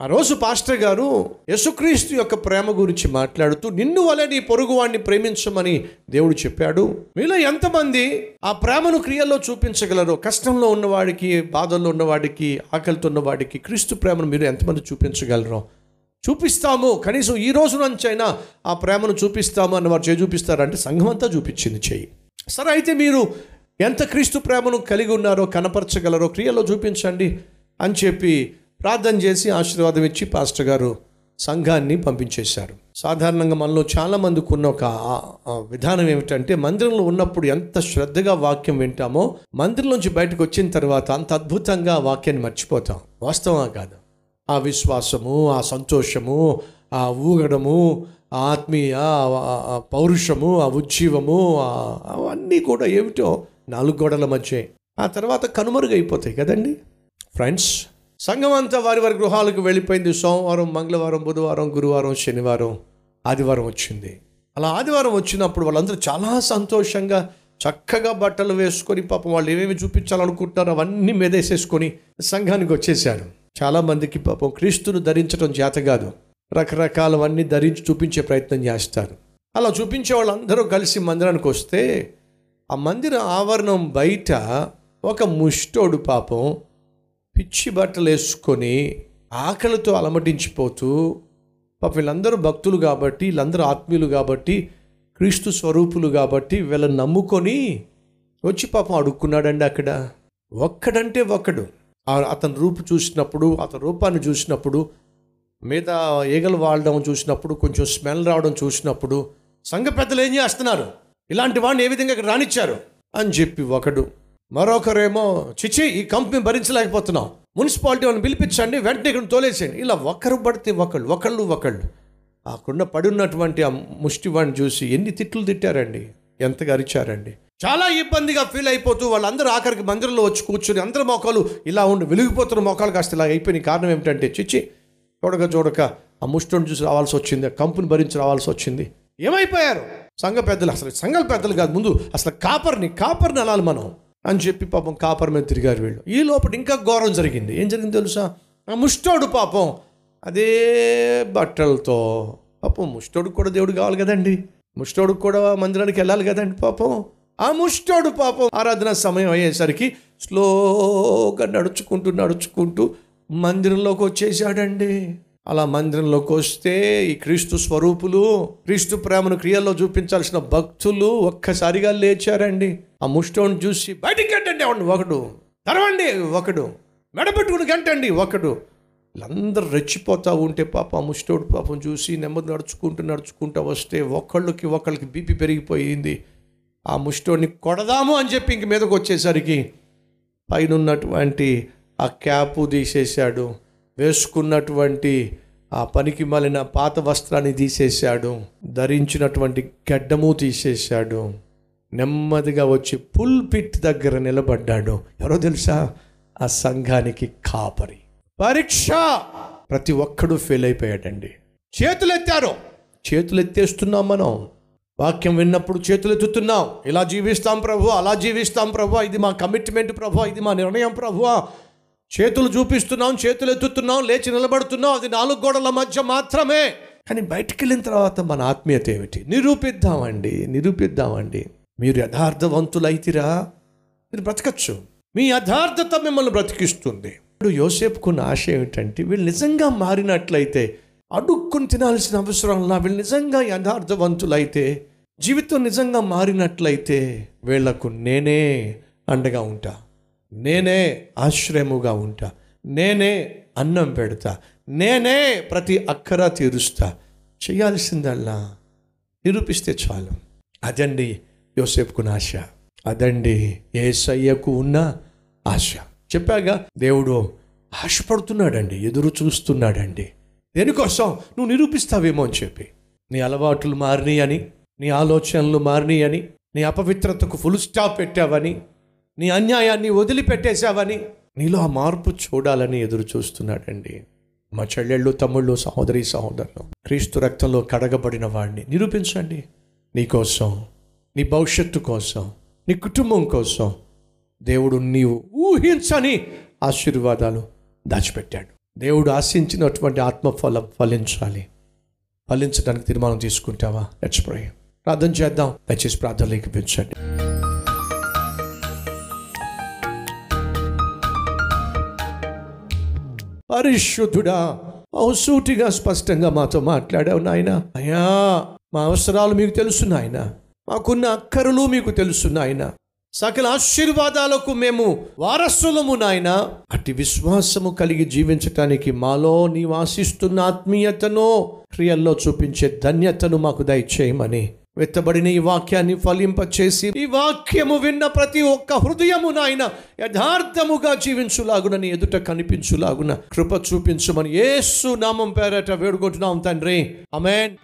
ఆ రోజు పాస్టర్ గారు యేసుక్రీస్తు యొక్క ప్రేమ గురించి మాట్లాడుతూ నిన్ను వలె నీ పొరుగువాడిని ప్రేమించమని దేవుడు చెప్పాడు. మీలో ఎంతమంది ఆ ప్రేమను క్రియల్లో చూపించగలరు కష్టంలో ఉన్నవాడికి బాధల్లో ఉన్నవాడికి ఆకలితో ఉన్నవాడికి క్రీస్తు ప్రేమను మీరు ఎంతమంది చూపించగలరు? చూపిస్తాము. కనీసం ఈ రోజు నుంచైనా ఆ ప్రేమను చూపిస్తాము అన్న వారు చేయి చూపిస్తారంటే సంఘం అంతా చూపించింది చేయి సరే అయితే మీరు ఎంత క్రీస్తు ప్రేమను కలిగి ఉన్నారో కనపరచగలరో క్రియలో చూపించండి అని చెప్పి ప్రార్థన చేసి ఆశీర్వాదం ఇచ్చి పాస్టర్ గారు సంఘాన్ని పంపించేశారు. సాధారణంగా మనలో చాలామందికి ఉన్న ఒక విధానం ఏమిటంటే మందిరంలో ఉన్నప్పుడు ఎంత శ్రద్ధగా వాక్యం వింటామో మందిరంలోంచి బయటకు వచ్చిన తర్వాత అంత అద్భుతంగా వాక్యాన్ని మర్చిపోతాం. వాస్తవం కాదు. ఆ విశ్వాసము ఆ సంతోషము ఆ ఊగడము ఆ ఆత్మీయ పౌరుషము ఆ ఉజ్జీవము అవన్నీ కూడా ఏమిటో నాలుగు గోడల మధ్య. ఆ తర్వాత కనుమరుగైపోతాయి కదండి. ఫ్రెండ్స్ సంఘం అంతా వారి వారి గృహాలకు వెళ్ళిపోయింది. సోమవారం మంగళవారం బుధవారం గురువారం శనివారం ఆదివారం వచ్చింది. అలా ఆదివారం వచ్చినప్పుడు వాళ్ళందరూ చాలా సంతోషంగా చక్కగా బట్టలు వేసుకొని పాపం వాళ్ళు ఏమేమి చూపించాలనుకుంటున్నారో అవన్నీ మెదేసేసుకొని సంఘానికి వచ్చేసారు చాలామందికి పాపం క్రీస్తును ధరించడం చేత కాదు. రకరకాలవన్నీ ధరించి చూపించే ప్రయత్నం చేస్తారు. అలా చూపించే వాళ్ళందరూ కలిసి మందిరానికి వస్తే ఆ మందిర ఆవరణం బయట ఒక ముష్టోడు పాపం పిచ్చి బట్టలు వేసుకొని ఆకలితో అలమటించిపోతూ పాప వీళ్ళందరూ భక్తులు కాబట్టి వీళ్ళందరూ ఆత్మీయులు కాబట్టి క్రీస్తు స్వరూపులు కాబట్టి వీళ్ళని నమ్ముకొని వచ్చి పాపం అడుక్కున్నాడండి అక్కడ. ఒక్కడంటే ఒక్కడు. అతని రూపు చూసినప్పుడు అతని రూపాన్ని చూసినప్పుడు మీద ఈగలు వాడడం చూసినప్పుడు కొంచెం స్మెల్ రావడం చూసినప్పుడు సంఘ పెద్దలు ఏం చేస్తున్నారు? ఇలాంటి వాడిని ఏ విధంగా ఇక్కడ రానిచ్చారు? అని చెప్పి ఒకడు మరొకరేమో చిచి ఈ కంపెనీ భరించలేకపోతున్నాం. మున్సిపాలిటీ వాళ్ళని పిలిపించండి వెంటనే ఇక్కడ తోలేసేయండి. ఇలా ఒకరు పడితే ఒకళ్ళు ఒకళ్ళు ఒకళ్ళు. ఆకుండా పడి ఉన్నటువంటి ఆ ముష్టివాడిని చూసి ఎన్ని తిట్లు తిట్టారండి ఎంతగా అరిచారండి. చాలా ఇబ్బందిగా ఫీల్ అయిపోతూ వాళ్ళందరూ ఆఖరికి మందిరంలో వచ్చి కూర్చొని అందరి మొక్కలు ఇలా ఉండి వెలిగిపోతున్న మొక్కలు కాస్త ఇలా అయిపోయిన కారణం ఏమిటంటే చిచ్చి చూడక చూడక ఆ ముష్టిని చూసి రావాల్సి వచ్చింది కంపుని భరించి రావాల్సి వచ్చింది. ఏమైపోయారు? సంఘ పెద్దలు అసలు సంఘ పెద్దలు కాదు ముందు అసలు కాపర్ని కాపర్ని అనాలి మనం. అని చెప్పి పాపం కాపర్ మీద తిరిగారు వీళ్ళు. ఈ లోపల ఇంకా ఘోరం జరిగింది. ఏం జరిగింది తెలుసా? ఆ ముష్టోడు పాపం అదే బట్టలతో పాపం ముష్టోడు కూడా దేవుడు కావాలి కదండి. ముష్టోడు కూడా మందిరానికి వెళ్ళాలి కదండి పాపం. ఆ ముష్టోడు పాపం ఆరాధన సమయం అయ్యేసరికి స్లోగా నడుచుకుంటూ నడుచుకుంటూ మందిరంలోకి వచ్చేసాడండి. అలా మందిరంలోకి వస్తే ఈ క్రీస్తు స్వరూపులు క్రీస్తు ప్రేమను క్రియల్లో చూపించాల్సిన భక్తులు ఒక్కసారిగా లేచారండి. ఆ ముష్టోని చూసి బయటికి గంటండి అవండి ఒకడు. తరవండి ఒకడు. మెడపెట్టుకుని గంటండి ఒకడు. వీళ్ళందరూ రెచ్చిపోతూ ఉంటే పాప ఆ ముష్టోడు పాపం చూసి నెమ్మది నడుచుకుంటూ నడుచుకుంటూ వస్తే ఒకళ్ళకి ఒకళ్ళకి బీపీ పెరిగిపోయింది. ఆ ముష్టోడిని కొడదాము అని చెప్పి ఇంక మీదకి వచ్చేసరికి పైన ఉన్నటువంటి ఆ క్యాపు తీసేశాడు. వేసుకున్నటువంటి ఆ పనికి మలిన పాత వస్త్రాన్ని తీసేశాడు. ధరించినటువంటి గడ్డము తీసేశాడు. నెమ్మదిగా వచ్చి పుల్ పిట్ దగ్గర నిలబడ్డాడు. ఎవరో తెలుసా? ఆ సంఘానికి కాపరి. పరీక్ష! ప్రతి ఒక్కడు ఫెయిల్ అయిపోయాడండి. చేతులెత్తారు. చేతులెత్తేస్తున్నాం మనం. వాక్యం విన్నప్పుడు చేతులెత్తుతున్నాం. ఇలా జీవిస్తాం ప్రభు అలా జీవిస్తాం ప్రభు ఇది మా కమిట్మెంట్ ప్రభు ఇది మా నిర్ణయం ప్రభు. చేతులు చూపిస్తున్నాం చేతులు ఎత్తుతున్నాం లేచి నిలబడుతున్నాం అది నాలుగు గోడల మధ్య మాత్రమే. కానీ బయటికి వెళ్ళిన తర్వాత మన ఆత్మీయత ఏమిటి? నిరూపిద్దామండి నిరూపిద్దామండి. మీరు యథార్థవంతులైతిరా? మీరు బ్రతకచ్చు. మీ యథార్థత మిమ్మల్ని బ్రతికిస్తుంది. ఇప్పుడు యోసేపుకున్న ఆశ ఏమిటంటే వీళ్ళు నిజంగా మారినట్లయితే అడుక్కుని తినాల్సిన అవసరంలా వీళ్ళు నిజంగా యథార్థవంతులైతే జీవితం నిజంగా మారినట్లయితే వీళ్ళకు నేనే అండగా ఉంటా. నేనే ఆశ్రయముగా ఉంటా. నేనే అన్నం పెడతా. నేనే ప్రతి అక్కర తీరుస్తా. చేయాల్సిందల్లా. నిరూపిస్తే చాలు. అదండి యోసేపుకున్న ఆశ. అదండి ఏసయ్యకు ఉన్న ఆశ. చెప్పాగా దేవుడు ఆశపడుతున్నాడండి ఎదురు చూస్తున్నాడండి. దేనికోసం? నువ్వు నిరూపిస్తావేమో అని చెప్పి. నీ అలవాట్లు మారినాయని నీ ఆలోచనలు మారినాయని నీ అపవిత్రతకు ఫుల్ స్టాప్ పెట్టావని నీ అన్యాయాన్ని వదిలిపెట్టేశావని. నీలో ఆ మార్పు చూడాలని ఎదురు చూస్తున్నాడండి. మా చెల్లెళ్ళు తమ్ముళ్ళు సహోదరి సహోదరులు క్రీస్తు రక్తంలో కడగబడిన వాడిని నిరూపించండి. నీకోసం నీ భవిష్యత్తు కోసం నీ కుటుంబం కోసం దేవుడు నీవు ఊహించని ఆశీర్వాదాలు దాచిపెట్టాడు. దేవుడు ఆశించినటువంటి ఆత్మఫలం ఫలించాలి. ఫలించడానికి తీర్మానం తీసుకుంటావా? లెట్స్ ప్రే ప్రార్థన చేద్దాం. దయచేసి ప్రార్థనలోకి పెంచండి పరిశుద్ధుడా? సూటిగా స్పష్టంగా మాతో మాట్లాడావు నాయన. అయ్యా మా అవసరాలు మీకు తెలుసు నాయన. మాకున్న అక్కరులు మీకు తెలుసు నాయన. సకల ఆశీర్వాదాలకు మేము వారసులము నాయన. అటు విశ్వాసము కలిగి జీవించటానికి మాలో నీవాసిస్తున్న ఆత్మీయతను క్రియల్లో చూపించే ధన్యతను మాకు దయచేయమని వెత్తబడిన ఈ వాక్యాన్ని ఫలింపచేసి ఈ వాక్యము విన్న ప్రతి ఒక్క హృదయము నాయన యథార్థముగా జీవించులాగున నీ ఎదుట కనిపించులాగున కృప చూపించుమని ఏసు నామం పేరట వేడుకుంటున్నాం తండ్రి. అమెన్